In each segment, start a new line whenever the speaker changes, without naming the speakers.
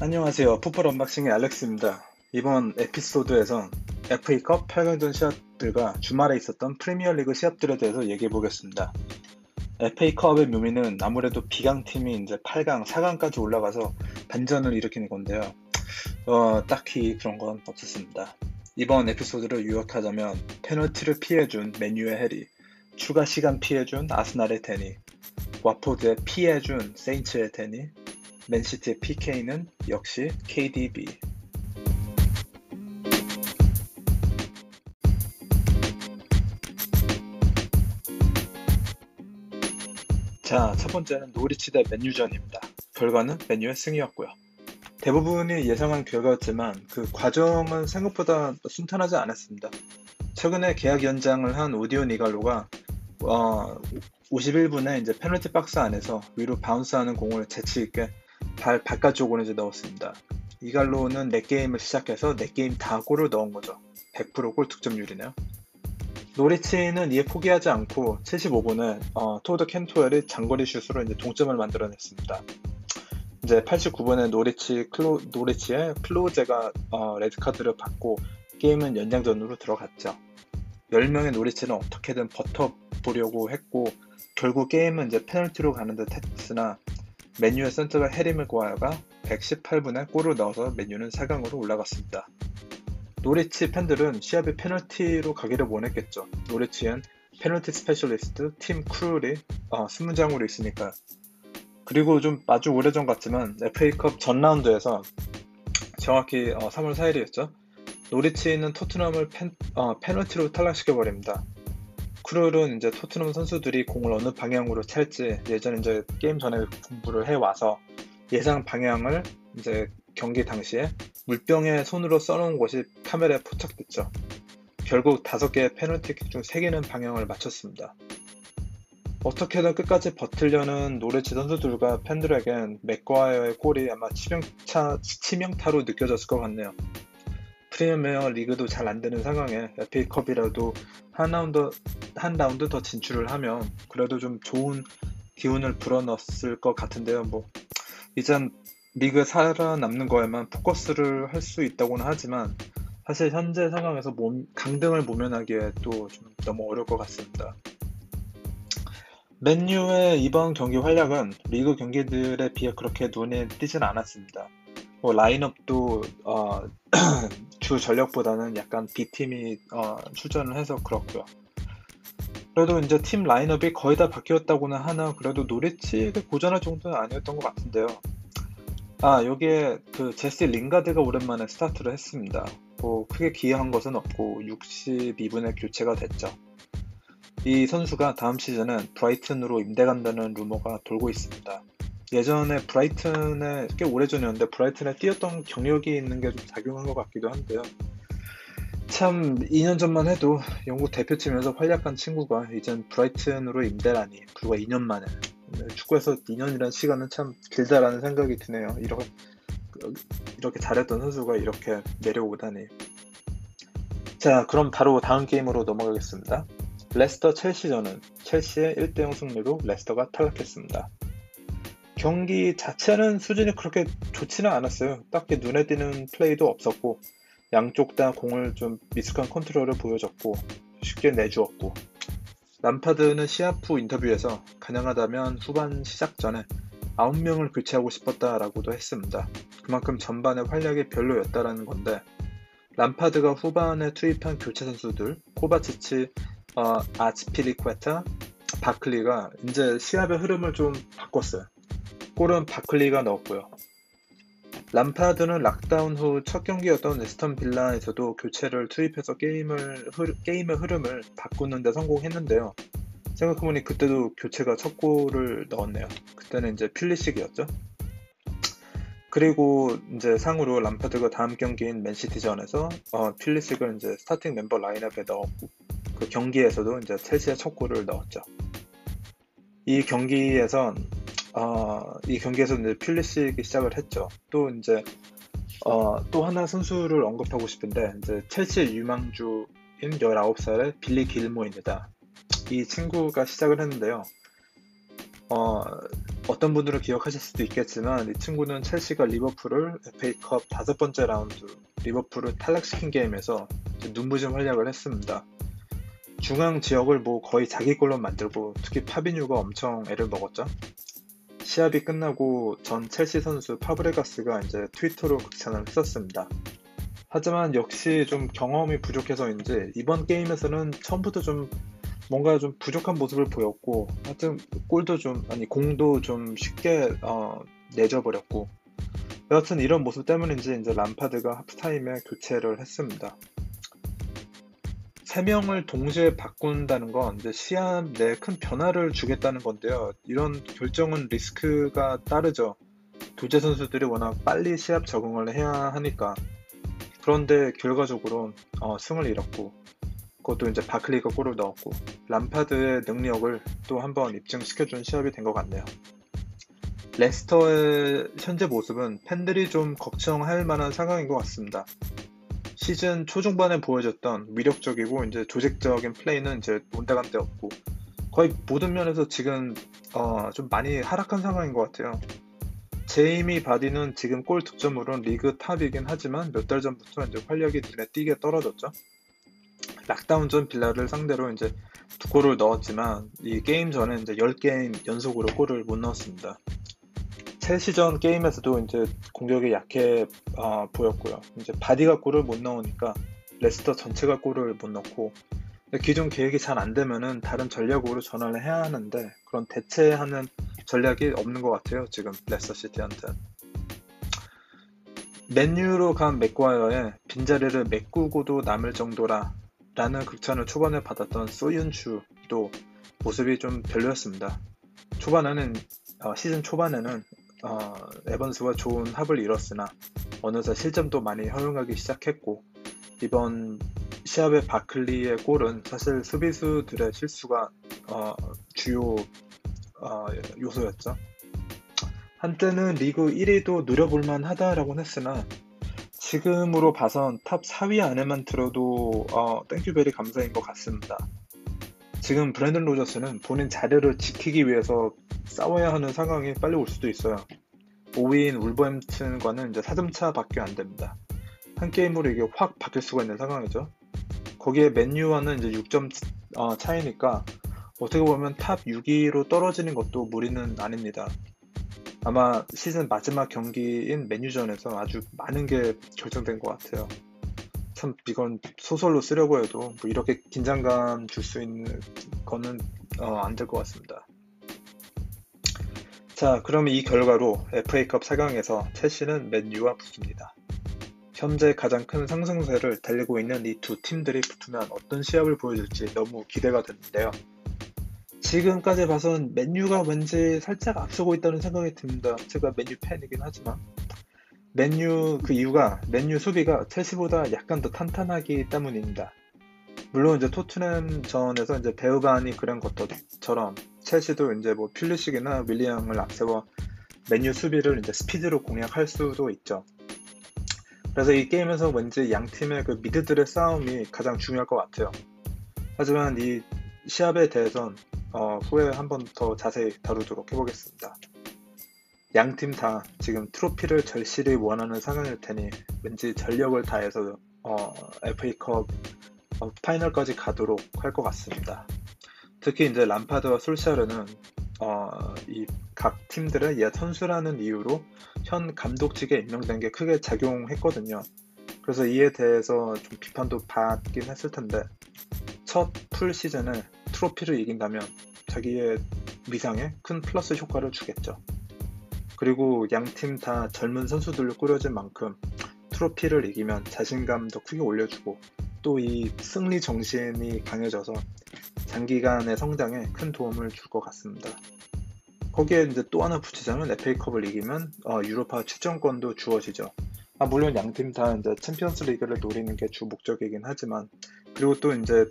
안녕하세요. 풋볼 언박싱의 알렉스입니다. 이번 에피소드에선 FA컵 8강전 시합들과 주말에 있었던 프리미어리그 시합들에 대해서 얘기해 보겠습니다. FA컵의 묘미는 아무래도 비강팀이 이제 8강, 4강까지 올라가서 반전을 일으키는 건데요. 어, 딱히 그런 건 없었습니다. 이번 에피소드를 요약하자면 페널티를 피해준 맨유의 해리, 추가 시간 피해준 아스날의 데니, 와포드에 피해준 세인츠의 데니, 맨시티의 PK는 역시 KDB. 자, 첫 번째는 노리치 대 맨유전입니다. 결과는 맨유의 승이었고요. 대부분이 예상한 결과였지만 그 과정은 생각보다 순탄하지 않았습니다. 최근에 계약 연장을 한 오디온 이갈로가 어, 51분에 이제 페널티 박스 안에서 위로 바운스하는 공을 재치 있게 발 바깥쪽으로 이제 넣었습니다. 이갈로는 4게임을 시작해서 4게임 다 골을 넣은 거죠. 100%골 득점률이네요. 노리치는 이에 포기하지 않고 75분에 어, 토드 캔트웰이 장거리 슛으로 이제 동점을 만들어냈습니다. 이제 89분에 노리치 클로, 노리치의 클로제가 어, 레드카드를 받고 게임은 연장전으로 들어갔죠. 10명의 노리치는 어떻게든 버텨보려고 했고 결국 게임은 이제 페널티로 가는 듯 했으나 맨유의 센터백 해리 맥과이어가 118분에 골을 넣어서 맨유는 4강으로 올라갔습니다. 노리치 팬들은 시합이 페널티로 가기를 원했겠죠. 노리치엔 페널티 스페셜리스트 팀 크룰이 어, 수문장으로 있으니까. 그리고 좀 아주 오래전 같지만 FA컵 전 라운드에서 정확히 어, 3월 4일이었죠. 노리치는 토트넘을 펜, 어, 페널티로 탈락시켜버립니다. 크룰은 이제 토트넘 선수들이 공을 어느 방향으로 찰지 예전에 이제 게임 전에 공부를 해 와서 예상 방향을 이제 경기 당시에 물병에 손으로 써놓은 것이 카메라에 포착됐죠. 결국 다섯 개의 페널티킥 중 세 개는 방향을 맞췄습니다. 어떻게든 끝까지 버틸려는 노리치 선수들과 팬들에겐 맥과이어의 골이 아마 치명타, 치명타로 느껴졌을 것 같네요. 프리미어 리그도 잘 안 되는 상황에 FA컵이라도 한 라운드 한 라운드 더 진출을 하면 그래도 좀 좋은 기운을 불어넣었을 것 같은데요. 뭐 이젠 리그 살아남는 거에만 포커스를 할 수 있다고는 하지만 사실 현재 상황에서 몸, 강등을 모면하기에 또 좀 너무 어려울 것 같습니다. 맨유의 이번 경기 활약은 리그 경기들에 비해 그렇게 눈에 띄진 않았습니다. 뭐 라인업도 어, 주 전력보다는 약간 B팀이 어, 출전을 해서 그렇고요. 그래도 이제 팀 라인업이 거의 다 바뀌었다고는 하나 그래도 노리치를 고전할 정도는 아니었던 것 같은데요. 아 여기에 그 제시 링가드가 오랜만에 스타트를 했습니다. 뭐 크게 기여한 것은 없고 62분에 교체가 됐죠. 이 선수가 다음 시즌은 브라이튼으로 임대 간다는 루머가 돌고 있습니다. 예전에 브라이튼에 꽤 오래전이었는데 브라이튼에 뛰었던 경력이 있는 게 좀 작용한 것 같기도 한데요. 참 2년 전만 해도 영국 대표팀에서 활약한 친구가 이젠 브라이튼으로 임대라니 불과 2년 만에 축구에서 2년이라는 시간은 참 길다라는 생각이 드네요. 이렇게 이렇게 잘했던 선수가 이렇게 내려오다니. 자, 그럼 바로 다음 게임으로 넘어가겠습니다. 레스터 첼시전은 첼시의 1대0 승리로 레스터가 탈락했습니다. 경기 자체는 수준이 그렇게 좋지는 않았어요. 딱히 눈에 띄는 플레이도 없었고 양쪽 다 공을 좀 미숙한 컨트롤을 보여줬고 쉽게 내주었고 람파드는 후 인터뷰에서 가능하다면 후반 시작 전에 9명을 교체하고 싶었다라고도 했습니다. 그만큼 전반의 활약이 별로였다라는 건데 람파드가 후반에 투입한 교체 선수들 코바치치, 어, 아치피리퀘타, 바클리가 이제 시합의 흐름을 좀 바꿨어요. 골은 바클리가 넣었고요. 람파드는 락다운 후 첫 경기였던 애스턴 빌라에서도 교체를 투입해서 게임을 흐, 게임의 흐름을 바꾸는 데 성공했는데요. 생각해보니 그때도 교체가 첫 골을 넣었네요. 그때는 이제 풀리식이었죠. 그리고 이제 상으로 람파드가 다음 경기인 맨시티전에서 어, 풀리식을 이제 스타팅 멤버 라인업에 넣었고 그 경기에서도 이제 첼시의 첫 골을 넣었죠. 이 경기에선 어, 이 경기에서 이제 필리식이 시작을 했죠. 또 이제 어, 또 하나 선수를 언급하고 싶은데 이제 첼시 유망주인 19살의 빌리 길모입니다. 이 친구가 시작을 했는데요. 어, 어떤 분들은 기억하실 수도 있겠지만 이 친구는 첼시가 리버풀을 FA컵 다섯 번째 라운드 리버풀을 탈락시킨 게임에서 눈부신 활약을 했습니다. 중앙 지역을 뭐 거의 자기 걸로 만들고 특히 파비뉴가 엄청 애를 먹었죠. 시합이 끝나고 전 첼시 선수 파브레가스가 이제 트위터로 극찬을 했었습니다. 하지만 역시 좀 경험이 부족해서인지 이번 게임에서는 처음부터 좀 뭔가 좀 부족한 모습을 보였고 하여튼 골도 좀 아니 공도 좀 쉽게 어, 내줘버렸고 여하튼 이런 모습 때문인지 이제 람파드가 하프타임에 교체를 했습니다. 세 명을 동시에 바꾼다는 건 이제 시합 내큰 변화를 주겠다는 건데요. 이런 결정은 리스크가 따르죠. 도제 선수들이 워낙 빨리 시합 적응을 해야 하니까. 그런데 결과적으로 어, 승을 잃었고 그것도 이제 바클리가 골을 넣었고 람파드의 능력을 또 한 번 입증시켜준 시합이 된 것 같네요. 레스터의 현재 모습은 팬들이 좀 걱정할 만한 상황인 것 같습니다. 시즌 초중반에 보여줬던 위력적이고 이제 조직적인 플레이는 이제 온데간데 없고 거의 모든 면에서 지금 어, 좀 많이 하락한 상황인 것 같아요. 제이미 바디는 지금 골 득점으로는 리그 탑이긴 하지만 몇 달 전부터 이제 활력이 눈에 띄게 떨어졌죠. 락다운 전 빌라를 상대로 이제 두 골을 넣었지만 이 게임 전에 이제 10게임 연속으로 골을 못 넣었습니다. 첼시전 게임에서도 이제 공격이 약해 어, 보였고요. 이제 바디가 골을 못 넣으니까 레스터 전체가 골을 못 넣고 기존 계획이 잘 안 되면은 다른 전략으로 전환을 해야 하는데 그런 대체하는 전략이 없는 것 같아요. 지금 레스터 시티한테. 맨유로 간 맥과이어의 빈자리를 메꾸고도 남을 정도라 라는 극찬을 초반에 받았던 소윤추도 모습이 좀 별로였습니다. 초반에는 어, 시즌 초반에는 어, 에번스와 좋은 합을 이뤘으나 어느새 실점도 많이 허용하기 시작했고 이번 시합의 바클리의 골은 사실 수비수들의 실수가 어, 주요 어, 요소였죠. 한때는 리그 1위도 노려볼만 하다라고 했으나 지금으로 봐선 탑 4위 안에만 들어도 어, thank you very 감사인 것 같습니다. 지금 브랜든 로저스는 본인 자리를 지키기 위해서 싸워야 하는 상황이 빨리 올 수도 있어요. 5위인 울버햄튼과는 이제 4점차밖에 안 됩니다. 한 게임으로 이게 확 바뀔 수가 있는 상황이죠. 거기에 맨유와는 이제 6점 어, 차이니까 어떻게 보면 탑 6위로 떨어지는 것도 무리는 아닙니다. 아마 시즌 마지막 경기인 맨유전에서 아주 많은 게 결정된 것 같아요. 참 이건 소설로 쓰려고 해도 뭐 이렇게 긴장감 줄 수 있는 거는 어, 안될 것 같습니다. 자, 그러면 이 결과로 FA컵 4강에서 첼시는 맨유와 붙습니다. 현재 가장 큰 상승세를 달리고 있는 이 두 팀들이 붙으면 어떤 시합을 보여줄지 너무 기대가 되는데요. 지금까지 봐선 맨유가 왠지 살짝 앞서고 있다는 생각이 듭니다. 제가 맨유 팬이긴 하지만 맨유 그 이유가 맨유 수비가 첼시보다 약간 더 탄탄하기 때문입니다. 물론 이제 토트넘 전에서 이제 베우반이 그런 것처럼 첼시도 이제 뭐 퓰리식이나 윌리엄을 앞세워 맨유 수비를 이제 스피드로 공략할 수도 있죠. 그래서 이 게임에서 왠지 양 팀의 그 미드들의 싸움이 가장 중요할 것 같아요. 하지만 이 시합에 대해선 어, 후에 한 번 더 자세히 다루도록 해보겠습니다. 양 팀 다 지금 트로피를 절실히 원하는 상황일 테니 왠지 전력을 다해서 어, FA컵 어, 파이널까지 가도록 할 것 같습니다. 특히 이제 람파드와 솔샤르는 어, 이 각 팀들의 옛 선수라는 이유로 현 감독직에 임명된 게 크게 작용했거든요. 그래서 이에 대해서 좀 비판도 받긴 했을 텐데 첫 풀 시즌에 트로피를 이긴다면 자기의 위상에 큰 플러스 효과를 주겠죠. 그리고 양 팀 다 젊은 선수들로 꾸려진 만큼 트로피를 이기면 자신감도 크게 올려주고 또 이 승리 정신이 강해져서 장기간의 성장에 큰 도움을 줄 것 같습니다. 거기에 이제 또 하나 붙이자면 FA컵을 이기면 어, 유로파 출전권도 주어지죠. 아, 물론 양팀 다 이제 챔피언스 리그를 노리는 게 주 목적이긴 하지만 그리고 또 이제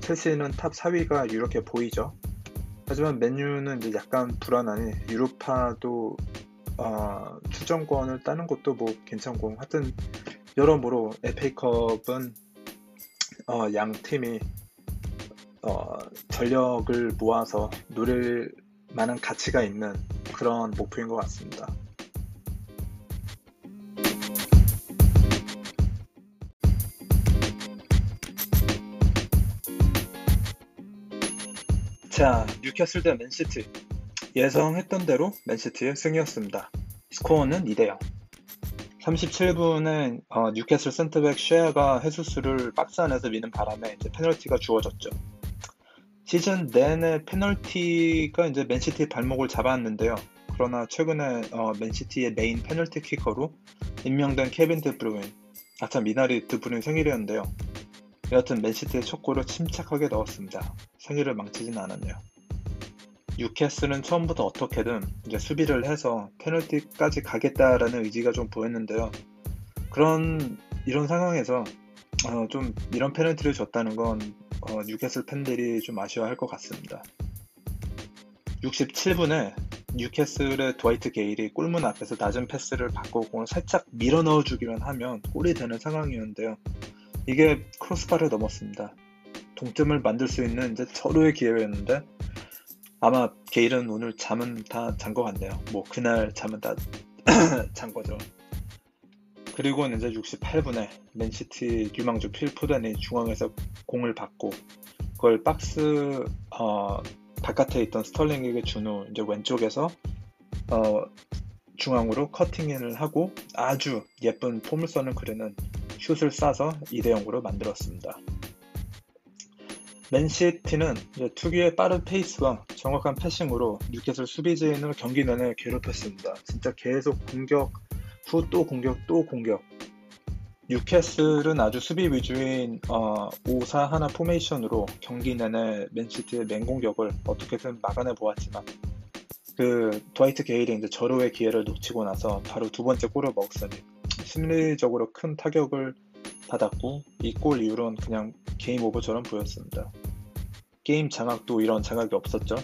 첼시는 탑 4위가 이렇게 보이죠. 하지만 맨유는 이제 약간 불안하니 유로파도 어, 출전권을 따는 것도 뭐 괜찮고 하여튼 여러모로 FA컵은 어, 양 팀이 어, 전력을 모아서 노릴 만한 가치가 있는 그런 목표인 것 같습니다. 자, 뉴캐슬 대 맨시티. 예상했던 대로 맨시티의 승이었습니다. 스코어는 2대0. 37분에 어, 뉴캐슬 센터백 쉐어가 헤수스를 박스 안에서 미는 바람에 이제 페널티가 주어졌죠. 시즌 내내 페널티가 이제 맨시티의 발목을 잡았는데요. 그러나 최근에 어, 맨시티의 메인 페널티 키커로 임명된 케빈 드브루인, 아참 이날이 드브루인 생일이었는데요. 여하튼 맨시티의 첫 골을 침착하게 넣었습니다. 생일을 망치진 않았네요. 뉴캐슬은 처음부터 어떻게든 이제 수비를 해서 페널티까지 가겠다라는 의지가 좀 보였는데요. 그런 이런 상황에서 어, 좀 이런 페널티를 줬다는 건 어, 뉴캐슬 팬들이 좀 아쉬워할 것 같습니다. 67분에 뉴캐슬의 드와이트 게일이 골문 앞에서 낮은 패스를 받고 공을 살짝 밀어 넣어주기만 하면 골이 되는 상황이었는데요. 이게 크로스바를 넘었습니다. 동점을 만들 수 있는 이제 절호의 기회였는데 아마 게일은 오늘 잠은 다 잔 것 같네요. 뭐 그날 잠은 다 잔 거죠. 그리고 이제 68분에 맨시티 유망주 필 포든이 중앙에서 공을 받고 그걸 박스 어, 바깥에 있던 스털링에게 준 후 이제 왼쪽에서 어, 중앙으로 커팅을 하고 아주 예쁜 포물선을 그리는 슛을 쏴서 2대 0으로 만들었습니다. 맨시티는 특유의 빠른 페이스와 정확한 passing으로 뉴캐슬 수비진을 경기 내내 괴롭혔습니다. 진짜 계속 공격 후 또 공격 또 공격. 뉴캐슬은 아주 수비 위주인 어, 5-4-1 포메이션으로 경기 내내 맨시티의 맹공격을 어떻게든 막아내 보았지만 그 드와이트 게일이 이제 절호의 기회를 놓치고 나서 바로 두 번째 골을 먹었으니 심리적으로 큰 타격을 받았고 이 골 이후로는 그냥 game over처럼 보였습니다. 게임 장악도 이런 장악이 없었죠.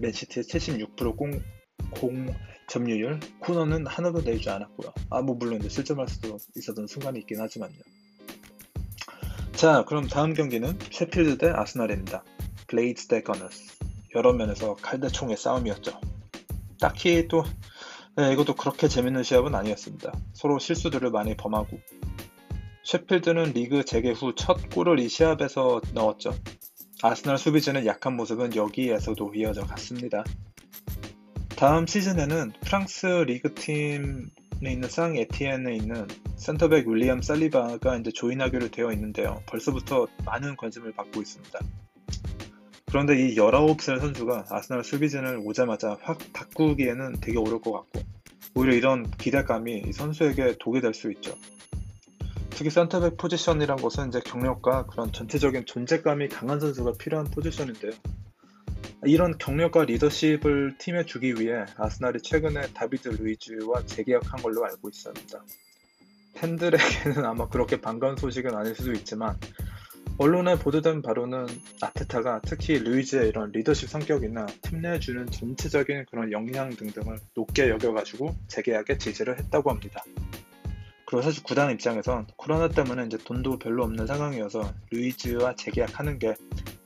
맨시티의 76% 공, 공 점유율, 코너는 하나도 내지 않았고요. 아, 뭐 물론 이제 실점할 수도 있었던 순간이 있긴 하지만요. 자, 그럼 다음 경기는 셰필드 대 아스날입니다. 블레이드 대 거너스. 여러 면에서 칼대 총의 싸움이었죠. 딱히 또 네, 이것도 그렇게 재밌는 시합은 아니었습니다. 서로 실수들을 많이 범하고 셰필드는 리그 재개 후 첫 골을 이 시합에서 넣었죠. 아스날 수비진의 약한 모습은 여기에서도 이어져 갔습니다. 다음 시즌에는 프랑스 리그 팀에 있는 상 에티엔에 있는 센터백 윌리엄 살리바가 이제 조인하기로 되어 있는데요. 벌써부터 많은 관심을 받고 있습니다. 그런데 이 19살 선수가 아스날 수비진을 오자마자 확 바꾸기에는 되게 어려울 것 같고 오히려 이런 기대감이 선수에게 독이 될 수 있죠. 특히 센터백 포지션이란 것은 이제 경력과 그런 전체적인 존재감이 강한 선수가 필요한 포지션인데요. 이런 경력과 리더십을 팀에 주기 위해 아스날이 최근에 다비드 루이즈와 재계약한 걸로 알고 있습니다. 팬들에게는 아마 그렇게 반가운 소식은 아닐 수도 있지만 언론에 보도된 바로는 아테타가 특히 루이즈의 이런 리더십 성격이나 팀 내에 주는 전체적인 그런 영향 등등을 높게 여겨가지고 재계약에 지지를 했다고 합니다. 그리고 사실 구단 입장에선 코로나 때문에 이제 돈도 별로 없는 상황이어서 루이즈와 재계약하는 게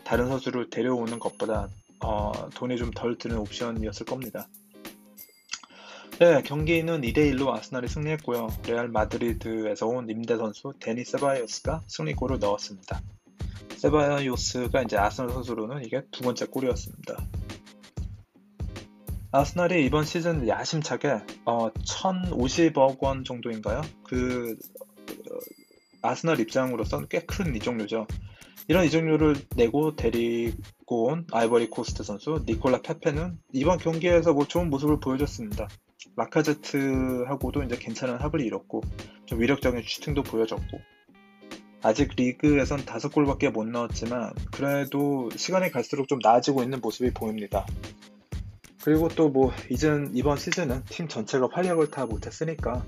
다른 선수를 데려오는 것보다 어, 돈이 좀 덜 드는 옵션이었을 겁니다. 네, 경기는 2대1로 아스날이 승리했고요. 레알 마드리드에서 온 임대 선수 데니 세바이오스가 승리골을 넣었습니다. 세바이오스가 이제 아스날 선수로는 이게 두 번째 골이었습니다. 아스날이 이번 시즌 야심차게 어, 1,050억 원 정도인가요? 그 어, 아스날 입장으로서는 꽤큰 이적료죠. 이런 이적료를 내고 데리고 온 아이버리 코스트 선수 니콜라 페페는 이번 경기에서 뭐 좋은 모습을 보여줬습니다. 라카제트하고도 이제 괜찮은 합을 이뤘고 좀 위력적인 슈팅도 보여줬고 아직 리그에선 다섯 골밖에 못 넣었지만 그래도 시간이 갈수록 좀 나아지고 있는 모습이 보입니다. 그리고 또 뭐 이전 이번 시즌은 팀 전체가 활약을 다 못했으니까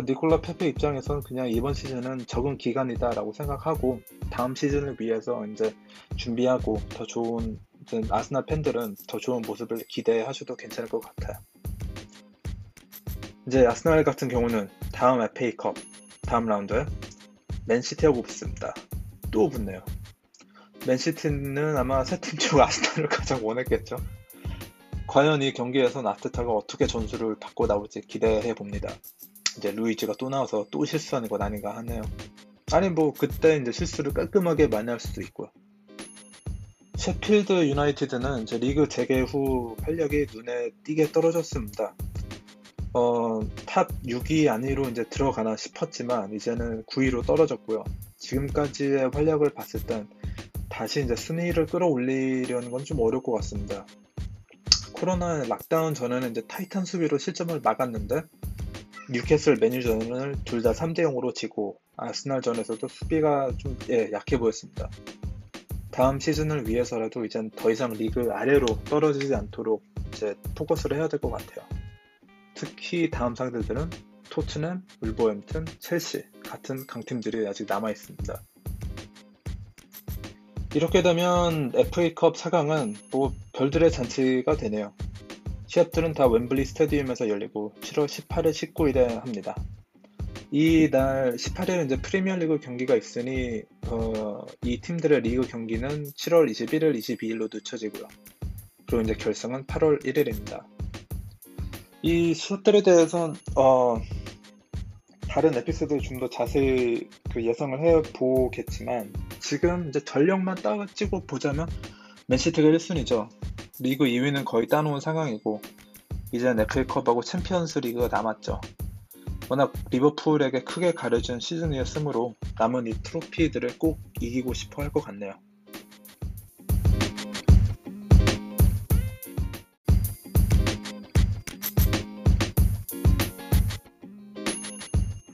니콜라 페페 입장에서는 그냥 이번 시즌은 적응 기간이다라고 생각하고 다음 시즌을 위해서 이제 준비하고 더 좋은 아스날 팬들은 더 좋은 모습을 기대하셔도 괜찮을 것 같아요. 이제 아스날 같은 경우는 다음 FA컵 다음 라운드에 맨시티하고 붙습니다. 또 붙네요. 맨시티는 아마 세 팀 중 아스날을 가장 원했겠죠. 과연 이 경기에선 아르테타가 어떻게 전술을 바꿔 나올지 기대해 봅니다. 이제 루이즈가 또 나와서 또 실수하는 건 아닌가 하네요. 아니 뭐 그때 이제 실수를 깔끔하게 만회할 수도 있고요. 셰필드 유나이티드는 이제 리그 재개 후 활력이 눈에 띄게 떨어졌습니다. 어, 탑 6위 안으로 이제 들어가나 싶었지만 이제는 9위로 떨어졌고요. 지금까지의 활약을 봤을 땐 다시 이제 순위를 끌어올리려는 건 좀 어려울 것 같습니다. 코로나 lockdown 전에는 이제 tight한 수비로 실점을 막았는데 뉴캐슬 맨유전을 둘 다 3대 0으로 지고 아스날전에서도 수비가 좀 예, 약해 보였습니다. 다음 시즌을 위해서라도 이젠 더 이상 리그 아래로 떨어지지 않도록 이제 포커스를 해야 될 것 같아요. 특히 다음 상대들은 토트넘, 울버햄튼, 첼시 같은 강팀들이 아직 남아 있습니다. 이렇게 되면 FA컵 4강은 뭐 별들의 잔치가 되네요. 시합들은 다 웸블리 스타디움에서 열리고 7월 18일, 19일에 합니다. 이날 18일은 이제 프리미어리그 경기가 있으니 어, 이 팀들의 리그 경기는 7월 21일, 22일로 늦춰지고요. 그리고 이제 결승은 8월 1일입니다. 이 시합들에 대해서는 어, 다른 에피소드 좀더 자세히 그 예상을 해 보겠지만 지금 이제 전력만 따지고 보자면 맨시티가 1순위죠. 리그 2위는 거의 따놓은 상황이고 이제 FA컵하고 챔피언스 리그가 남았죠. 워낙 리버풀에게 크게 가려진 시즌이었으므로 남은 이 트로피들을 꼭 이기고 싶어 할 것 같네요.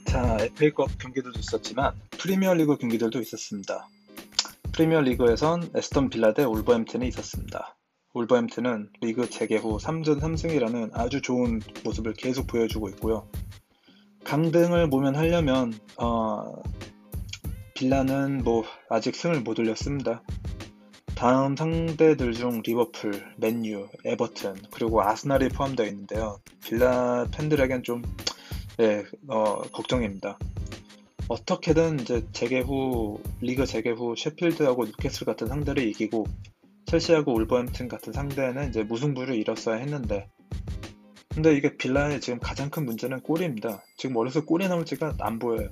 자, FA컵 경기들도 있었지만 프리미어리그 경기들도 있었습니다. 프리미어리그에선 에스턴 빌라 대 올버햄튼이 있었습니다. 올버햄튼은 리그 재개 후 3전 3승이라는 아주 좋은 모습을 계속 보여주고 있고요. 강등을 모면하려면 어, 빌라는 뭐 아직 승을 못 올렸습니다. 다음 상대들 중 리버풀, 맨유, 에버튼 그리고 아스날이 포함되어 있는데요. 빌라 팬들에겐 좀 네, 어, 걱정입니다. 어떻게든 이제 재개 후 리그 재개 후 셰필드하고 뉴캐슬 같은 상대를 이기고 첼시하고 울버햄튼 같은 상대는 이제 무승부를 이뤘어야 했는데 근데 이게 빌라의 지금 가장 큰 문제는 골입니다. 지금 어디서 골이 나올지가 안 보여요.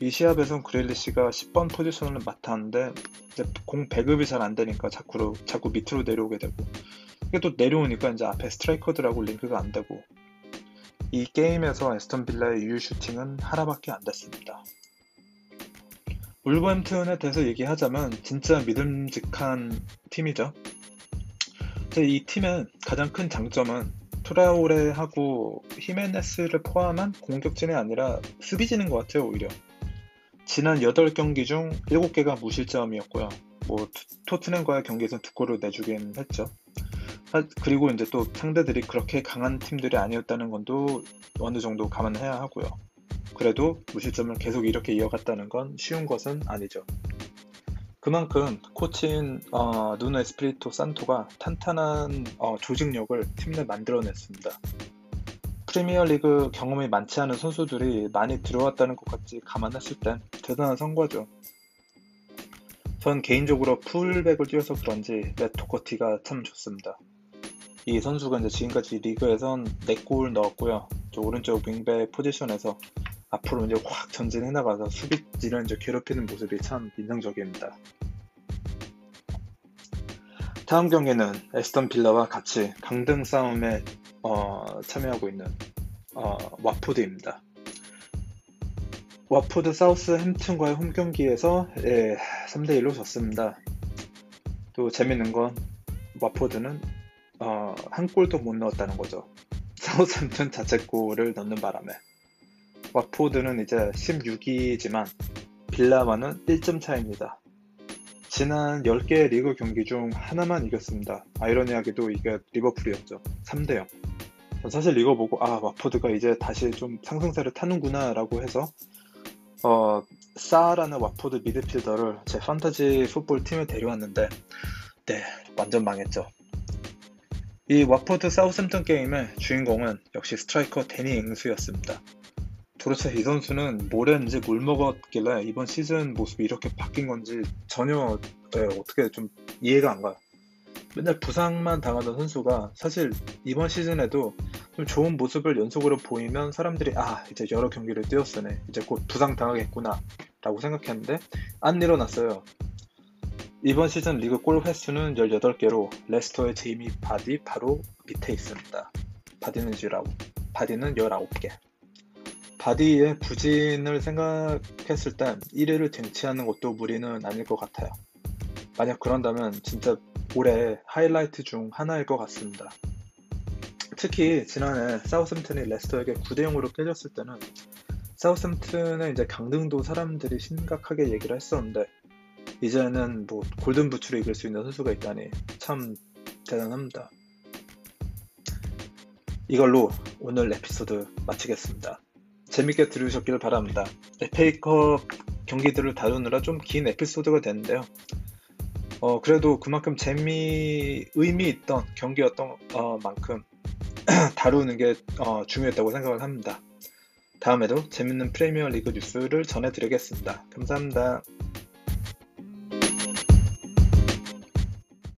이 시합에선 그릴리시가 10번 포지션을 맡았는데 이제 공 배급이 잘 안 되니까 자꾸 자꾸 밑으로 내려오게 되고 이게 또 내려오니까 이제 앞에 스트라이커들하고 링크가 안 되고 이 게임에서 에스턴 빌라의 유효 슈팅은 하나밖에 안 됐습니다. 울버햄튼에 대해서 얘기하자면 진짜 믿음직한 팀이죠. 이 팀의 가장 큰 장점은 트라오레하고 히메네스를 포함한 공격진이 아니라 수비진인 것 같아요, 오히려. 지난 8경기 중 7개가 무실점이었고요. 뭐 토트넘과의 경기에서 두 골을 내주긴 했죠. 그리고 이제 또 상대들이 그렇게 강한 팀들이 아니었다는 건도 어느 정도 감안해야 하고요. 그래도 무실점을 계속 이렇게 이어갔다는 건 쉬운 것은 아니죠. 그만큼 코치인 어, 누노 에스프리토 산토가 탄탄한 어, 조직력을 팀 내 만들어냈습니다. 프리미어리그 경험이 많지 않은 선수들이 많이 들어왔다는 것같이 감안했을 땐 대단한 성과죠. 전 개인적으로 풀백을 뛰어서 그런지 레토커티가 참 좋습니다. 이 선수가 이제 지금까지 리그에선 4골 넣었고요. 저 오른쪽 윙백 포지션에서 앞으로 이제 확 전진해 나가서 수비진을 이제 괴롭히는 모습이 참 인상적입니다. 다음 경기는 에스턴 빌라와 같이 강등 싸움에 어, 참여하고 있는 어, 와포드입니다. 와포드 사우스 햄튼과의 홈 경기에서 예, 3대 1로 졌습니다. 또 재밌는 건 와포드는 어, 한 골도 못 넣었다는 거죠. 사우스햄튼 자책골을 넣는 바람에 와포드는 이제 16위지만 빌라와는 1점 차입니다. 지난 10개의 리그 경기 중 하나만 이겼습니다. 아이러니하게도 이게 리버풀이었죠. 3대0. 사실 이거 보고 아 와포드가 이제 다시 좀 상승세를 타는구나 라고 해서 어, 사르라는 와포드 미드필더를 제 fantasy football 팀에 데려왔는데 네 완전 망했죠. 이 와포드 사우스햄튼 게임의 주인공은 역시 스트라이커 대니 잉스였습니다. 도대체 이 선수는 뭘 했는지 뭘 먹었길래 이번 시즌 모습이 이렇게 바뀐 건지 전혀 네, 어떻게 좀 이해가 안 가요. 맨날 부상만 당하던 선수가 사실 이번 시즌에도 좀 좋은 모습을 연속으로 보이면 사람들이 아 이제 여러 경기를 뛰었으네 이제 곧 부상 당하겠구나 라고 생각했는데 안 일어났어요 이번 시즌 리그 골 횟수는 18개로 레스터의 제이미 바디 바로 밑에 있습니다. 바디는 19, 바디는 19개. 바디의 부진을 생각했을 땐 1위를 쟁취하는 것도 무리는 아닐 것 같아요. 만약 그런다면 진짜 올해 하이라이트 중 하나일 것 같습니다. 특히 지난해 사우스햄튼이 레스터에게 9대 0으로 깨졌을 때는 사우스햄튼의 이제 강등도 사람들이 심각하게 얘기를 했었는데 이제는 뭐 골든 부츠를 이길 수 있는 선수가 있다니 참 대단합니다. 이걸로 오늘 에피소드 마치겠습니다. 재밌게 들으셨길 바랍니다. FA컵 경기들을 다루느라 좀 긴 에피소드가 됐는데요. 어, 그래도 그만큼 재미, 의미 있던 경기였던 어, 만큼 다루는 게 어, 중요했다고 생각을 합니다. 다음에도 재밌는 프리미어 리그 뉴스를 전해드리겠습니다. 감사합니다.